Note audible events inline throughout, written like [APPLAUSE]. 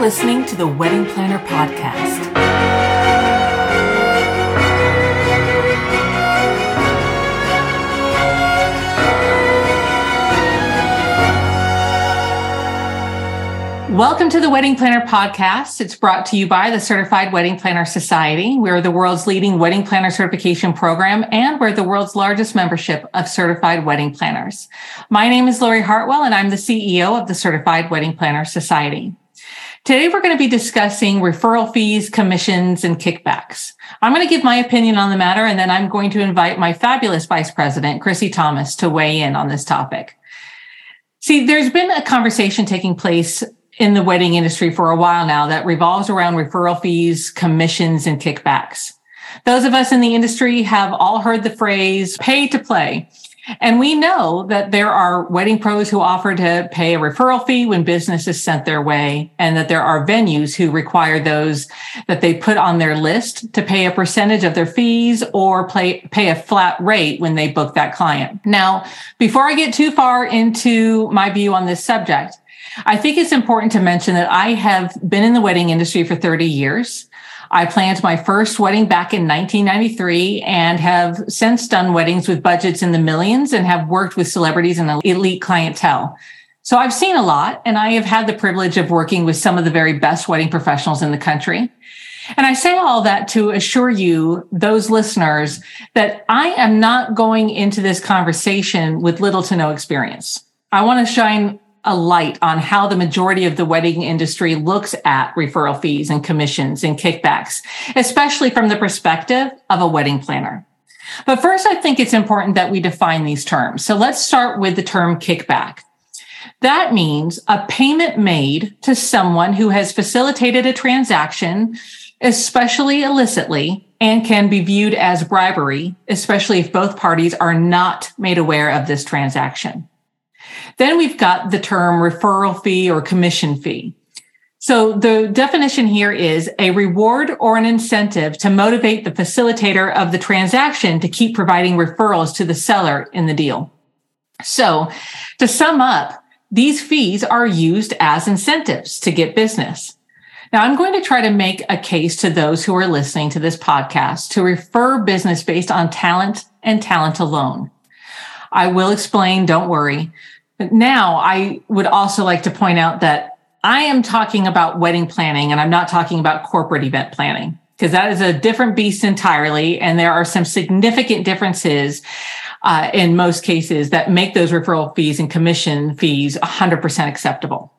listening to the Wedding Planner Podcast. Welcome to the Wedding Planner Podcast. It's brought to you by the Certified Wedding Planner Society. We're the world's leading wedding planner certification program, and we're the world's largest membership of certified wedding planners. My name is Lori Hartwell, and I'm the CEO of the Certified Wedding Planner Society. Today, we're going to be discussing referral fees, commissions, and kickbacks. I'm going to give my opinion on the matter, and then I'm going to invite my fabulous vice president, Chrissy Thomas, to weigh in on this topic. See, there's been a conversation taking place in the wedding industry for a while now that revolves around referral fees, commissions, and kickbacks. Those of us in the industry have all heard the phrase pay to play. And we know that there are wedding pros who offer to pay a referral fee when business is sent their way, and that there are venues who require those that they put on their list to pay a percentage of their fees or pay, pay a flat rate when they book that client. Now, before I get too far into my view on this subject, I think it's important to mention that I have been in the wedding industry for 30 years. I planned my first wedding back in 1993 and have since done weddings with budgets in the millions and have worked with celebrities and elite clientele. So I've seen a lot and I have had the privilege of working with some of the very best wedding professionals in the country. And I say all that to assure you, those listeners, that I am not going into this conversation with little to no experience. I want to shine a light on how the majority of the wedding industry looks at referral fees and commissions and kickbacks, especially from the perspective of a wedding planner. But first, I think it's important that we define these terms. So let's start with the term kickback. That means a payment made to someone who has facilitated a transaction, especially illicitly, and can be viewed as bribery, especially if both parties are not made aware of this transaction. Then we've got the term referral fee or commission fee. So the definition here is a reward or an incentive to motivate the facilitator of the transaction to keep providing referrals to the seller in the deal. So to sum up, these fees are used as incentives to get business. Now I'm going to try to make a case to those who are listening to this podcast to refer business based on talent and talent alone. I will explain, don't worry, but now I would also like to point out that I am talking about wedding planning and I'm not talking about corporate event planning because that is a different beast entirely. And there are some significant differences uh, in most cases that make those referral fees and commission fees 100% acceptable.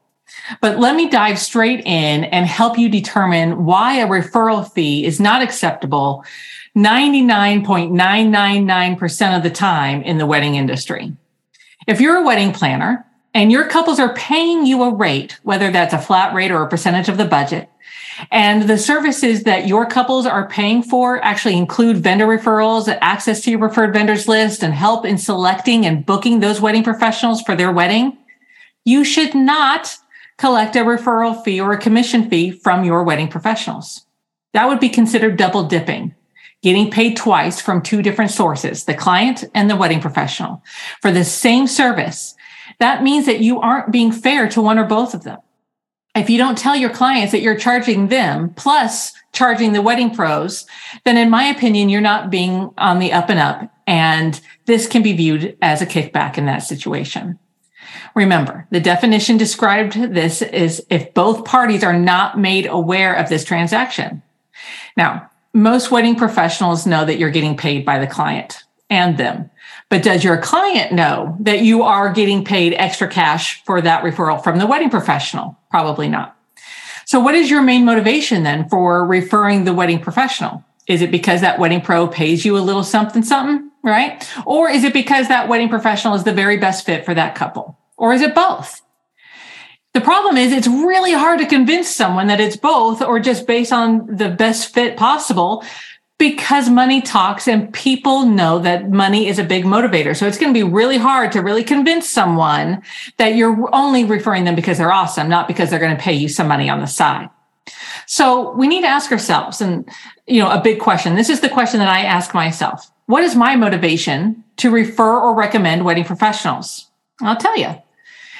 But let me dive straight in and help you determine why a referral fee is not acceptable 99.999% of the time in the wedding industry. If you're a wedding planner and your couples are paying you a rate, whether that's a flat rate or a percentage of the budget, and the services that your couples are paying for actually include vendor referrals, access to your preferred vendors list, and help in selecting and booking those wedding professionals for their wedding, you should not collect a referral fee or a commission fee from your wedding professionals. That would be considered double dipping getting paid twice from two different sources, the client and the wedding professional for the same service. That means that you aren't being fair to one or both of them. If you don't tell your clients that you're charging them plus charging the wedding pros, then in my opinion, you're not being on the up and up. And this can be viewed as a kickback in that situation. Remember, the definition described this is if both parties are not made aware of this transaction. Now, most wedding professionals know that you're getting paid by the client and them. But does your client know that you are getting paid extra cash for that referral from the wedding professional? Probably not. So what is your main motivation then for referring the wedding professional? Is it because that wedding pro pays you a little something, something, right? Or is it because that wedding professional is the very best fit for that couple? Or is it both? The problem is it's really hard to convince someone that it's both or just based on the best fit possible because money talks and people know that money is a big motivator. So it's going to be really hard to really convince someone that you're only referring them because they're awesome, not because they're going to pay you some money on the side. So we need to ask ourselves and, you know, a big question. This is the question that I ask myself. What is my motivation to refer or recommend wedding professionals? I'll tell you.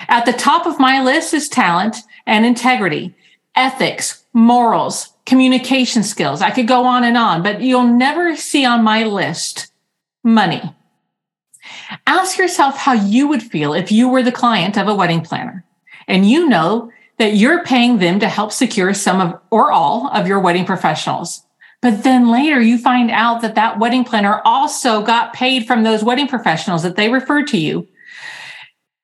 At the top of my list is talent and integrity. ethics, morals, communication skills. I could go on and on, but you'll never see on my list money. Ask yourself how you would feel if you were the client of a wedding planner and you know that you're paying them to help secure some of or all of your wedding professionals. But then later you find out that that wedding planner also got paid from those wedding professionals that they referred to you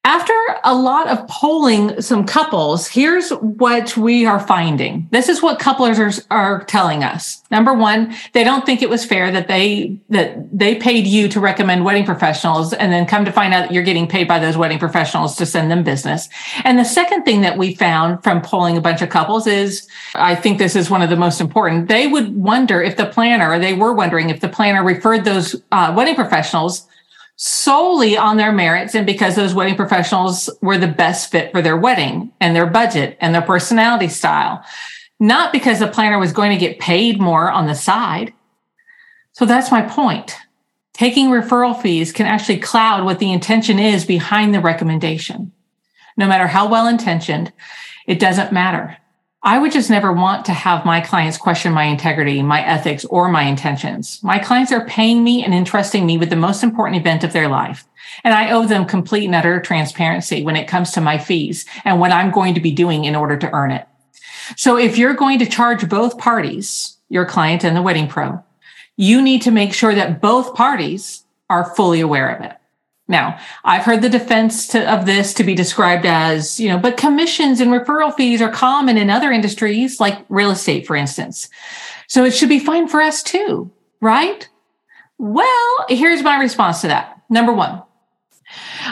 after a lot of polling some couples, here's what we are finding. This is what couplers are, are telling us. Number one, they don't think it was fair that they that they paid you to recommend wedding professionals and then come to find out that you're getting paid by those wedding professionals to send them business. And the second thing that we found from polling a bunch of couples is I think this is one of the most important. They would wonder if the planner, they were wondering if the planner referred those uh, wedding professionals solely on their merits and because those wedding professionals were the best fit for their wedding and their budget and their personality style, not because the planner was going to get paid more on the side. So that's my point. Taking referral fees can actually cloud what the intention is behind the recommendation. No matter how well intentioned, it doesn't matter. I would just never want to have my clients question my integrity, my ethics, or my intentions. My clients are paying me and entrusting me with the most important event of their life. And I owe them complete and utter transparency when it comes to my fees and what I'm going to be doing in order to earn it. So if you're going to charge both parties, your client and the wedding pro, you need to make sure that both parties are fully aware of it. Now, I've heard the defense to, of this to be described as, you know, but commissions and referral fees are common in other industries like real estate, for instance. So it should be fine for us too, right? Well, here's my response to that. Number one,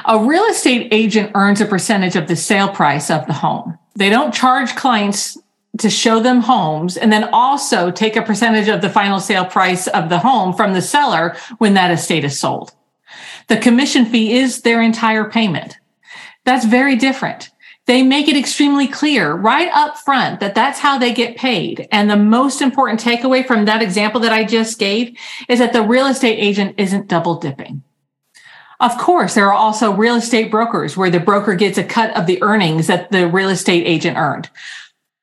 a real estate agent earns a percentage of the sale price of the home. They don't charge clients to show them homes and then also take a percentage of the final sale price of the home from the seller when that estate is sold. The commission fee is their entire payment. That's very different. They make it extremely clear right up front that that's how they get paid. And the most important takeaway from that example that I just gave is that the real estate agent isn't double dipping. Of course, there are also real estate brokers where the broker gets a cut of the earnings that the real estate agent earned.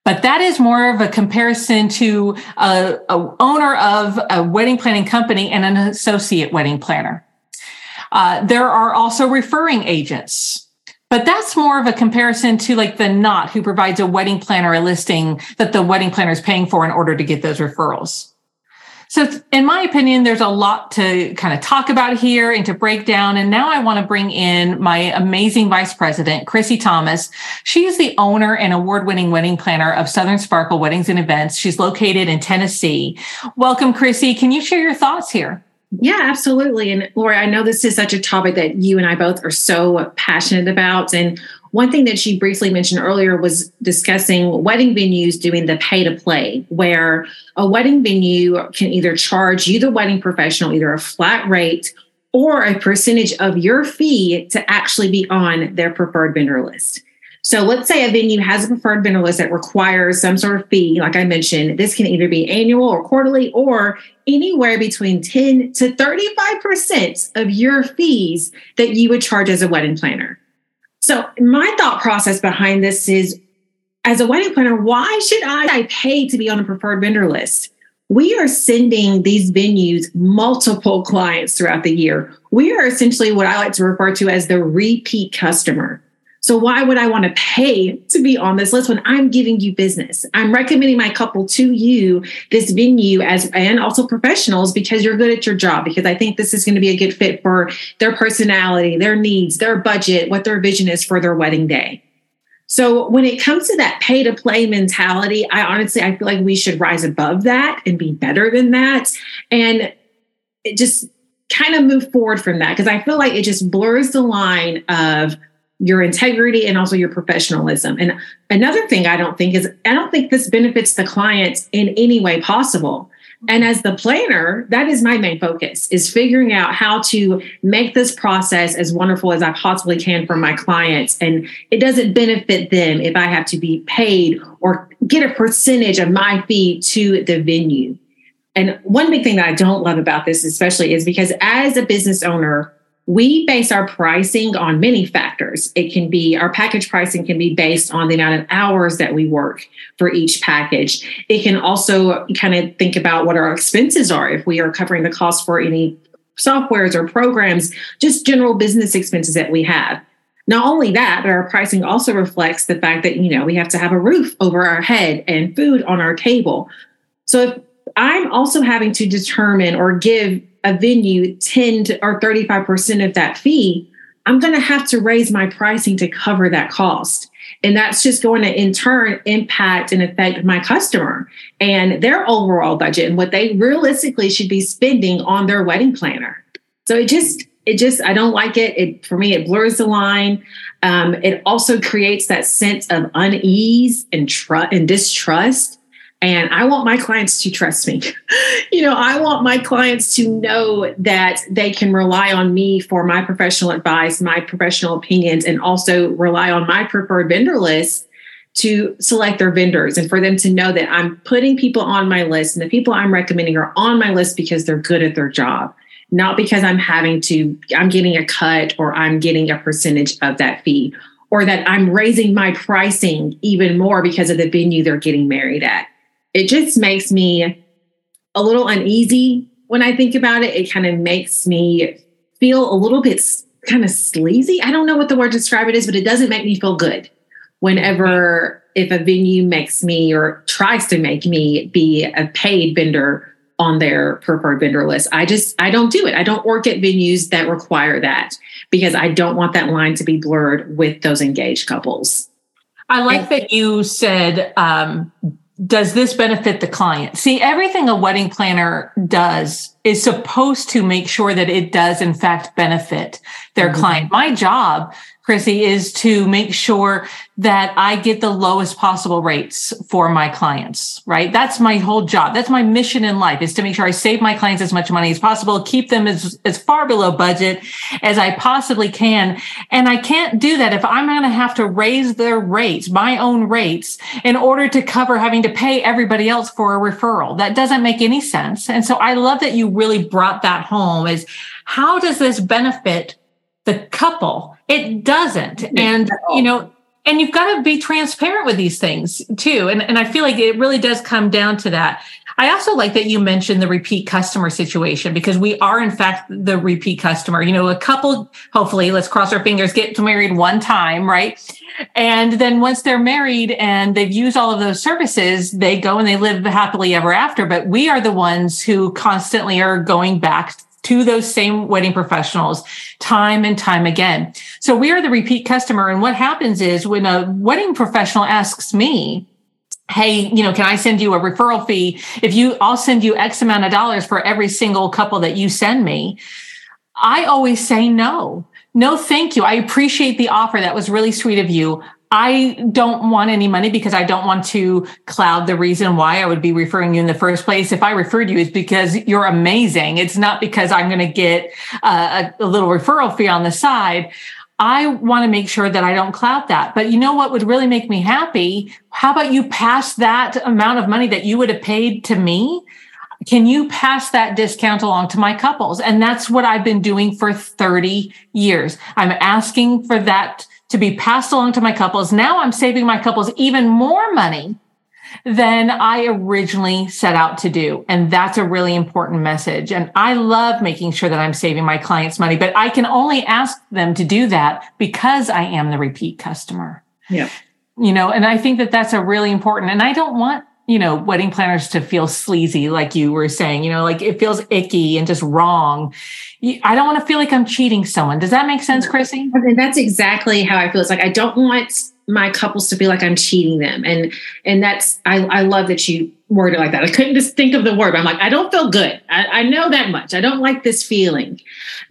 But that is more of a comparison to a, a owner of a wedding planning company and an associate wedding planner. Uh, there are also referring agents. But that's more of a comparison to like the knot who provides a wedding planner a listing that the wedding planner is paying for in order to get those referrals. So, in my opinion, there's a lot to kind of talk about here and to break down. And now I want to bring in my amazing vice president, Chrissy Thomas. She is the owner and award winning wedding planner of Southern Sparkle Weddings and Events. She's located in Tennessee. Welcome, Chrissy. Can you share your thoughts here? Yeah, absolutely. And Lori, I know this is such a topic that you and I both are so passionate about. And one thing that she briefly mentioned earlier was discussing wedding venues doing the pay to play, where a wedding venue can either charge you, the wedding professional, either a flat rate or a percentage of your fee to actually be on their preferred vendor list. So let's say a venue has a preferred vendor list that requires some sort of fee. Like I mentioned, this can either be annual or quarterly or anywhere between 10 to 35% of your fees that you would charge as a wedding planner. So my thought process behind this is as a wedding planner, why should I pay to be on a preferred vendor list? We are sending these venues multiple clients throughout the year. We are essentially what I like to refer to as the repeat customer. So why would I want to pay to be on this list when I'm giving you business? I'm recommending my couple to you, this venue as and also professionals because you're good at your job because I think this is going to be a good fit for their personality, their needs, their budget, what their vision is for their wedding day. So when it comes to that pay to play mentality, I honestly I feel like we should rise above that and be better than that and it just kind of move forward from that because I feel like it just blurs the line of your integrity and also your professionalism. And another thing I don't think is I don't think this benefits the clients in any way possible. And as the planner, that is my main focus is figuring out how to make this process as wonderful as I possibly can for my clients. And it doesn't benefit them if I have to be paid or get a percentage of my fee to the venue. And one big thing that I don't love about this, especially, is because as a business owner, we base our pricing on many factors. It can be our package pricing can be based on the amount of hours that we work for each package. It can also kind of think about what our expenses are if we are covering the cost for any softwares or programs, just general business expenses that we have. Not only that, but our pricing also reflects the fact that, you know, we have to have a roof over our head and food on our table. So if I'm also having to determine or give a venue 10 to, or 35% of that fee, I'm going to have to raise my pricing to cover that cost. And that's just going to in turn impact and affect my customer and their overall budget and what they realistically should be spending on their wedding planner. So it just, it just, I don't like it. It for me, it blurs the line. Um, it also creates that sense of unease and trust and distrust and I want my clients to trust me. [LAUGHS] you know, I want my clients to know that they can rely on me for my professional advice, my professional opinions, and also rely on my preferred vendor list to select their vendors and for them to know that I'm putting people on my list and the people I'm recommending are on my list because they're good at their job, not because I'm having to, I'm getting a cut or I'm getting a percentage of that fee or that I'm raising my pricing even more because of the venue they're getting married at it just makes me a little uneasy when I think about it. It kind of makes me feel a little bit kind of sleazy. I don't know what the word to describe it is, but it doesn't make me feel good whenever if a venue makes me or tries to make me be a paid vendor on their preferred vendor list. I just I don't do it. I don't work at venues that require that because I don't want that line to be blurred with those engaged couples. I like and, that you said um, does this benefit the client? See, everything a wedding planner does is supposed to make sure that it does, in fact, benefit their mm-hmm. client. My job Chrissy, is to make sure that I get the lowest possible rates for my clients, right? That's my whole job. That's my mission in life is to make sure I save my clients as much money as possible, keep them as, as far below budget as I possibly can. And I can't do that if I'm going to have to raise their rates, my own rates, in order to cover having to pay everybody else for a referral. That doesn't make any sense. And so I love that you really brought that home is how does this benefit the couple. It doesn't. And, you know, and you've got to be transparent with these things too. And, and I feel like it really does come down to that. I also like that you mentioned the repeat customer situation because we are, in fact, the repeat customer. You know, a couple, hopefully, let's cross our fingers, get married one time, right? And then once they're married and they've used all of those services, they go and they live happily ever after. But we are the ones who constantly are going back to those same wedding professionals time and time again. So we are the repeat customer. And what happens is when a wedding professional asks me, Hey, you know, can I send you a referral fee? If you, I'll send you X amount of dollars for every single couple that you send me. I always say no. No, thank you. I appreciate the offer. That was really sweet of you. I don't want any money because I don't want to cloud the reason why I would be referring you in the first place. If I referred you, it's because you're amazing. It's not because I'm going to get a, a little referral fee on the side. I want to make sure that I don't cloud that. But you know what would really make me happy? How about you pass that amount of money that you would have paid to me? Can you pass that discount along to my couples? And that's what I've been doing for 30 years. I'm asking for that to be passed along to my couples. Now I'm saving my couples even more money than I originally set out to do. And that's a really important message. And I love making sure that I'm saving my clients money, but I can only ask them to do that because I am the repeat customer. Yeah. You know, and I think that that's a really important, and I don't want you know, wedding planners to feel sleazy, like you were saying, you know, like it feels icky and just wrong. I don't want to feel like I'm cheating someone. Does that make sense, Chrissy? And that's exactly how I feel. It's like I don't want my couples to feel like I'm cheating them. And and that's I, I love that you worded it like that. I couldn't just think of the word. But I'm like, I don't feel good. I, I know that much. I don't like this feeling.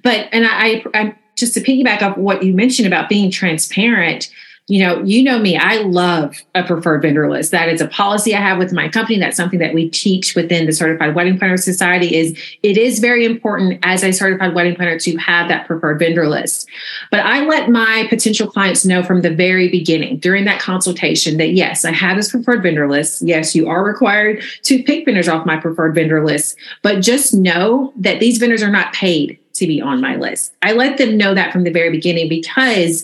But and I, I I'm just to piggyback off what you mentioned about being transparent you know, you know me, I love a preferred vendor list. That is a policy I have with my company. That's something that we teach within the Certified Wedding Planner Society is it is very important as a certified wedding planner to have that preferred vendor list. But I let my potential clients know from the very beginning during that consultation that yes, I have this preferred vendor list. Yes, you are required to pick vendors off my preferred vendor list, but just know that these vendors are not paid to be on my list. I let them know that from the very beginning because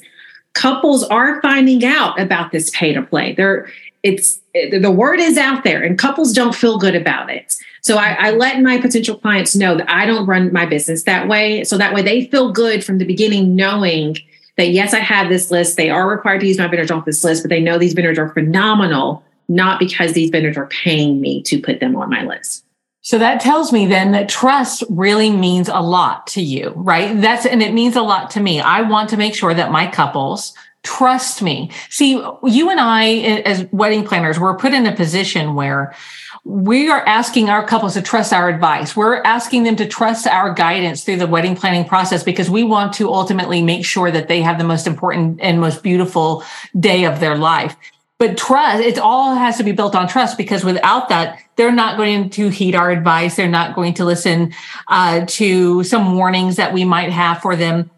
couples are finding out about this pay to play. They're it's the word is out there and couples don't feel good about it. So I, I, let my potential clients know that I don't run my business that way. So that way they feel good from the beginning, knowing that yes, I have this list. They are required to use my vendors off this list, but they know these vendors are phenomenal, not because these vendors are paying me to put them on my list. So that tells me then that trust really means a lot to you, right? That's, and it means a lot to me. I want to make sure that my couples trust me. See, you and I, as wedding planners, we're put in a position where we are asking our couples to trust our advice. We're asking them to trust our guidance through the wedding planning process because we want to ultimately make sure that they have the most important and most beautiful day of their life. But trust, it all has to be built on trust because without that, they're not going to heed our advice. They're not going to listen uh, to some warnings that we might have for them.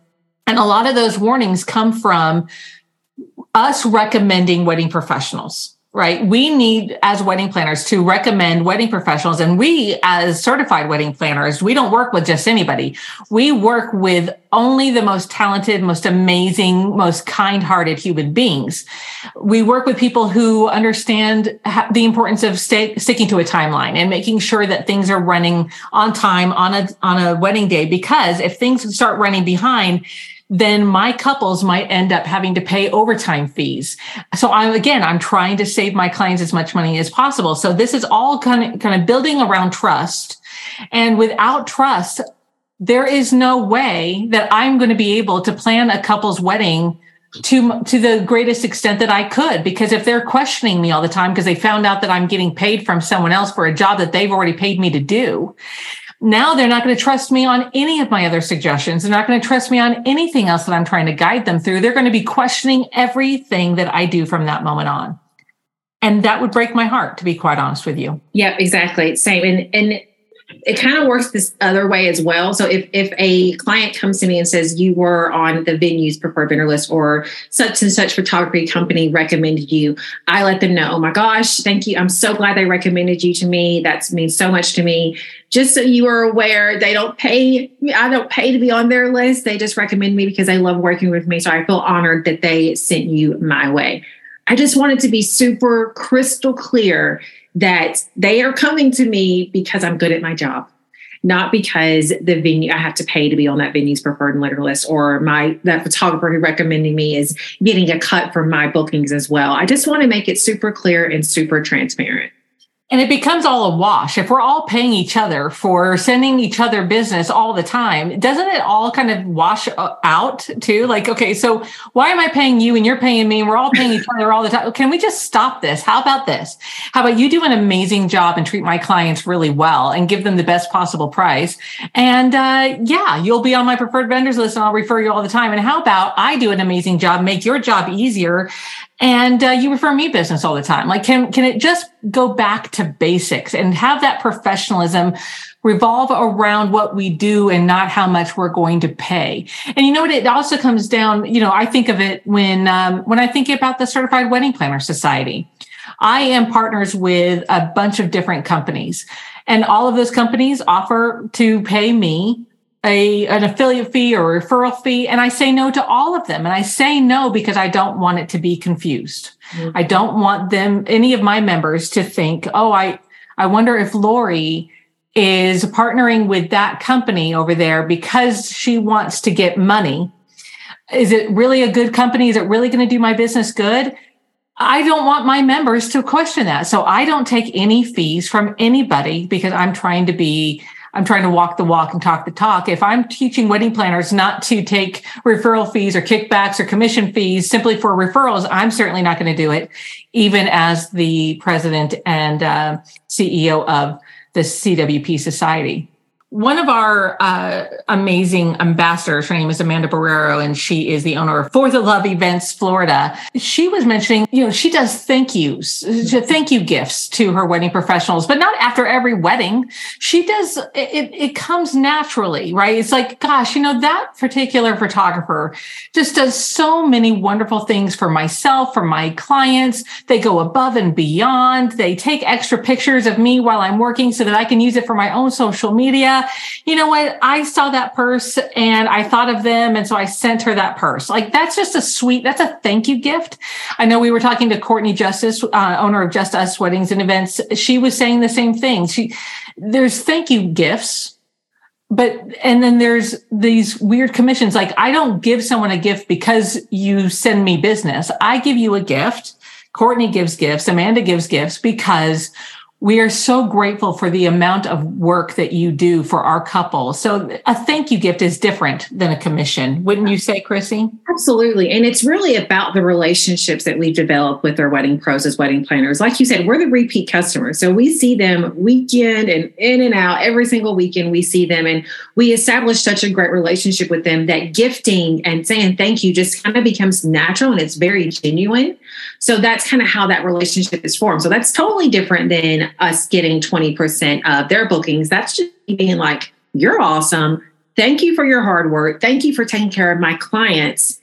And a lot of those warnings come from us recommending wedding professionals right? We need as wedding planners to recommend wedding professionals. And we as certified wedding planners, we don't work with just anybody. We work with only the most talented, most amazing, most kind hearted human beings. We work with people who understand the importance of stay, sticking to a timeline and making sure that things are running on time on a, on a wedding day. Because if things start running behind, then my couples might end up having to pay overtime fees. So I'm again, I'm trying to save my clients as much money as possible. So this is all kind of kind of building around trust. And without trust, there is no way that I'm going to be able to plan a couple's wedding to to the greatest extent that I could because if they're questioning me all the time because they found out that I'm getting paid from someone else for a job that they've already paid me to do now they're not going to trust me on any of my other suggestions. They're not going to trust me on anything else that I'm trying to guide them through. They're going to be questioning everything that I do from that moment on. And that would break my heart, to be quite honest with you. Yeah, exactly. Same. And and it kind of works this other way as well. So if if a client comes to me and says you were on the venue's preferred vendor list or such and such photography company recommended you, I let them know, oh my gosh, thank you. I'm so glad they recommended you to me. That means so much to me. Just so you are aware, they don't pay I don't pay to be on their list. They just recommend me because they love working with me. So I feel honored that they sent you my way. I just wanted to be super crystal clear that they are coming to me because I'm good at my job, not because the venue I have to pay to be on that venue's preferred letter list or my that photographer who recommending me is getting a cut from my bookings as well. I just want to make it super clear and super transparent. And it becomes all a wash. If we're all paying each other for sending each other business all the time, doesn't it all kind of wash out too? Like, okay, so why am I paying you and you're paying me and we're all paying each other all the time? Can we just stop this? How about this? How about you do an amazing job and treat my clients really well and give them the best possible price? And uh, yeah, you'll be on my preferred vendors list and I'll refer you all the time. And how about I do an amazing job, make your job easier and uh, you refer me business all the time. Like, can can it just go back to basics and have that professionalism revolve around what we do and not how much we're going to pay? And you know what? It also comes down. You know, I think of it when um, when I think about the Certified Wedding Planner Society. I am partners with a bunch of different companies, and all of those companies offer to pay me a an affiliate fee or a referral fee and i say no to all of them. And i say no because i don't want it to be confused. Mm-hmm. i don't want them any of my members to think oh i i wonder if lori is partnering with that company over there because she wants to get money. Is it really a good company? Is it really going to do my business good? I don't want my members to question that. So I don't take any fees from anybody because I'm trying to be I'm trying to walk the walk and talk the talk. If I'm teaching wedding planners not to take referral fees or kickbacks or commission fees simply for referrals, I'm certainly not going to do it, even as the president and uh, CEO of the CWP Society one of our uh, amazing ambassadors, her name is Amanda Barrero, and she is the owner of For the Love Events Florida. She was mentioning, you know, she does thank yous, thank you gifts to her wedding professionals, but not after every wedding. She does it, it comes naturally, right? It's like, gosh, you know, that particular photographer just does so many wonderful things for myself, for my clients. They go above and beyond. They take extra pictures of me while I'm working so that I can use it for my own social media you know what? I saw that purse and I thought of them. And so I sent her that purse. Like that's just a sweet, that's a thank you gift. I know we were talking to Courtney Justice, uh, owner of Just Us Weddings and Events. She was saying the same thing. She, there's thank you gifts but and then there's these weird commissions like i don't give someone a gift because you send me business i give you a gift courtney gives gifts amanda gives gifts because we are so grateful for the amount of work that you do for our couple. So a thank you gift is different than a commission. Wouldn't you say, Chrissy? Absolutely. And it's really about the relationships that we've developed with our wedding pros as wedding planners. Like you said, we're the repeat customers. So we see them weekend and in and out every single weekend we see them and we establish such a great relationship with them that gifting and saying thank you just kind of becomes natural and it's very genuine. So that's kind of how that relationship is formed. So that's totally different than us getting 20% of their bookings. That's just being like, you're awesome. Thank you for your hard work. Thank you for taking care of my clients.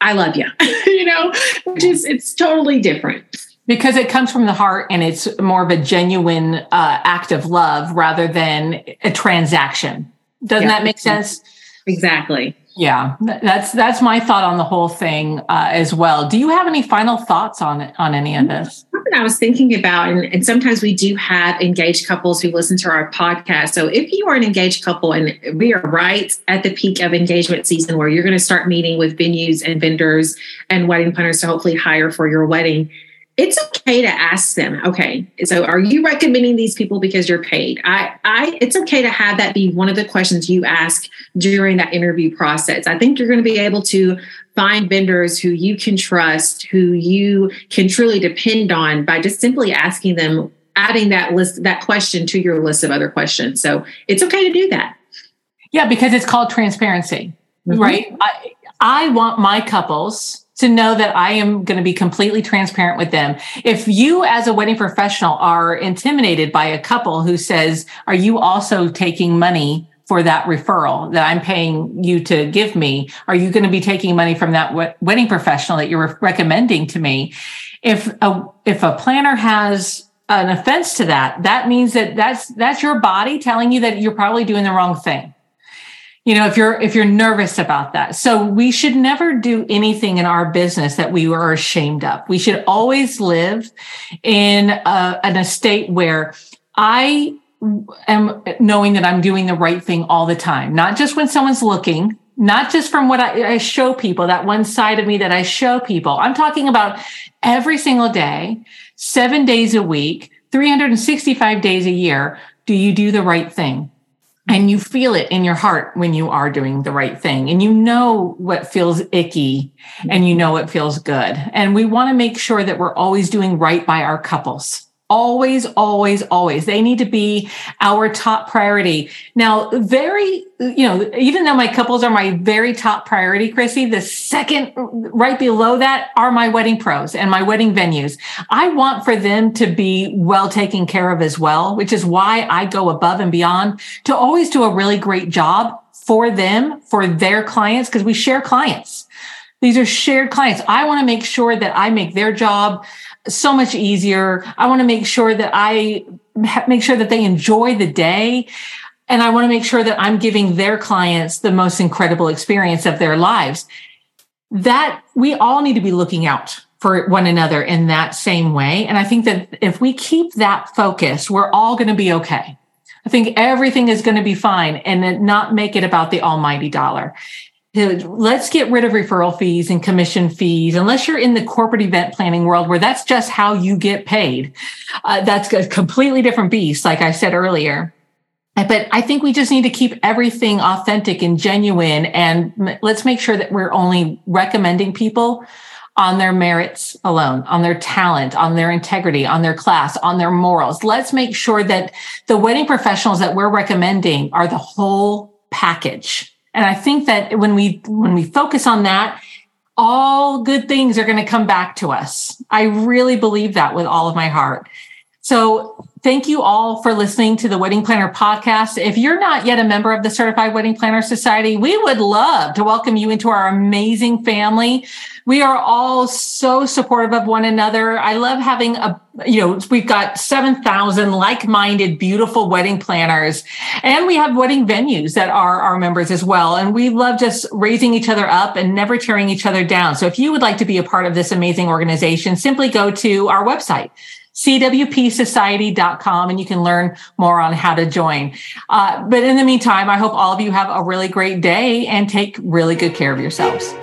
I love you. [LAUGHS] you know, which is, it's totally different. Because it comes from the heart and it's more of a genuine uh, act of love rather than a transaction. Doesn't yeah. that make sense? Exactly. Yeah, that's that's my thought on the whole thing uh, as well. Do you have any final thoughts on on any of this? Something I was thinking about, and, and sometimes we do have engaged couples who listen to our podcast. So if you are an engaged couple, and we are right at the peak of engagement season, where you're going to start meeting with venues and vendors and wedding planners to hopefully hire for your wedding, it's okay to ask them okay so are you recommending these people because you're paid? I i it's okay to have that be one of the questions you ask during that interview process. I think you're going to be able to find vendors who you can trust who you can truly depend on by just simply asking them adding that list that question to your list of other questions. So it's okay to do that. Yeah because it's called transparency mm-hmm. right? I, I want my couples to know that I am going to be completely transparent with them. If you as a wedding professional are intimidated by a couple who says, are you also taking money for that referral that I'm paying you to give me? Are you going to be taking money from that wedding professional that you're recommending to me? If a, if a planner has an offense to that, that means that that's, that's your body telling you that you're probably doing the wrong thing you know if you're if you're nervous about that. So we should never do anything in our business that we are ashamed of. We should always live in a, in a state where i am knowing that i'm doing the right thing all the time. Not just when someone's looking not just from what I, I show people that one side of me that i show people. I'm talking about every single day seven days a week 365 days a year do you do the right thing and you feel it in your heart when you are doing the right thing. And you know what feels icky and you mm-hmm. know what feels good. And we want to make sure that we're always doing right by our couples always always always. They need to be our top priority. Now very you know even though my couples are my very top priority chrissy the second right below that are my wedding pros and my wedding venues. I want for them to be well taken care of as well which is why i go above and beyond to always do a really great job for them for their clients because we share clients. These are shared clients. I want to make sure that I make their job so much easier. I want to make sure that I make sure that they enjoy the day. And I want to make sure that I'm giving their clients the most incredible experience of their lives. That we all need to be looking out for one another in that same way. And I think that if we keep that focus, we're all going to be okay. I think everything is going to be fine and not make it about the almighty dollar let's get rid of referral fees and commission fees unless you're in the corporate event planning world where that's just how you get paid. Uh, that's a completely different beast like i said earlier. But i think we just need to keep everything authentic and genuine and let's make sure that we're only recommending people on their merits alone, on their talent, on their integrity, on their class, on their morals. Let's make sure that the wedding professionals that we're recommending are the whole package and I think that when we when we focus on that, all good things are going to come back to us. I really believe that with all of my heart. So Thank you all for listening to the Wedding Planner podcast. If you're not yet a member of the Certified Wedding Planner Society, we would love to welcome you into our amazing family. We are all so supportive of one another. I love having a, you know, we've got 7,000 like-minded, beautiful wedding planners and we have wedding venues that are our members as well. And we love just raising each other up and never tearing each other down. So if you would like to be a part of this amazing organization, simply go to our website cwpsociety.com and you can learn more on how to join. Uh, but in the meantime, I hope all of you have a really great day and take really good care of yourselves.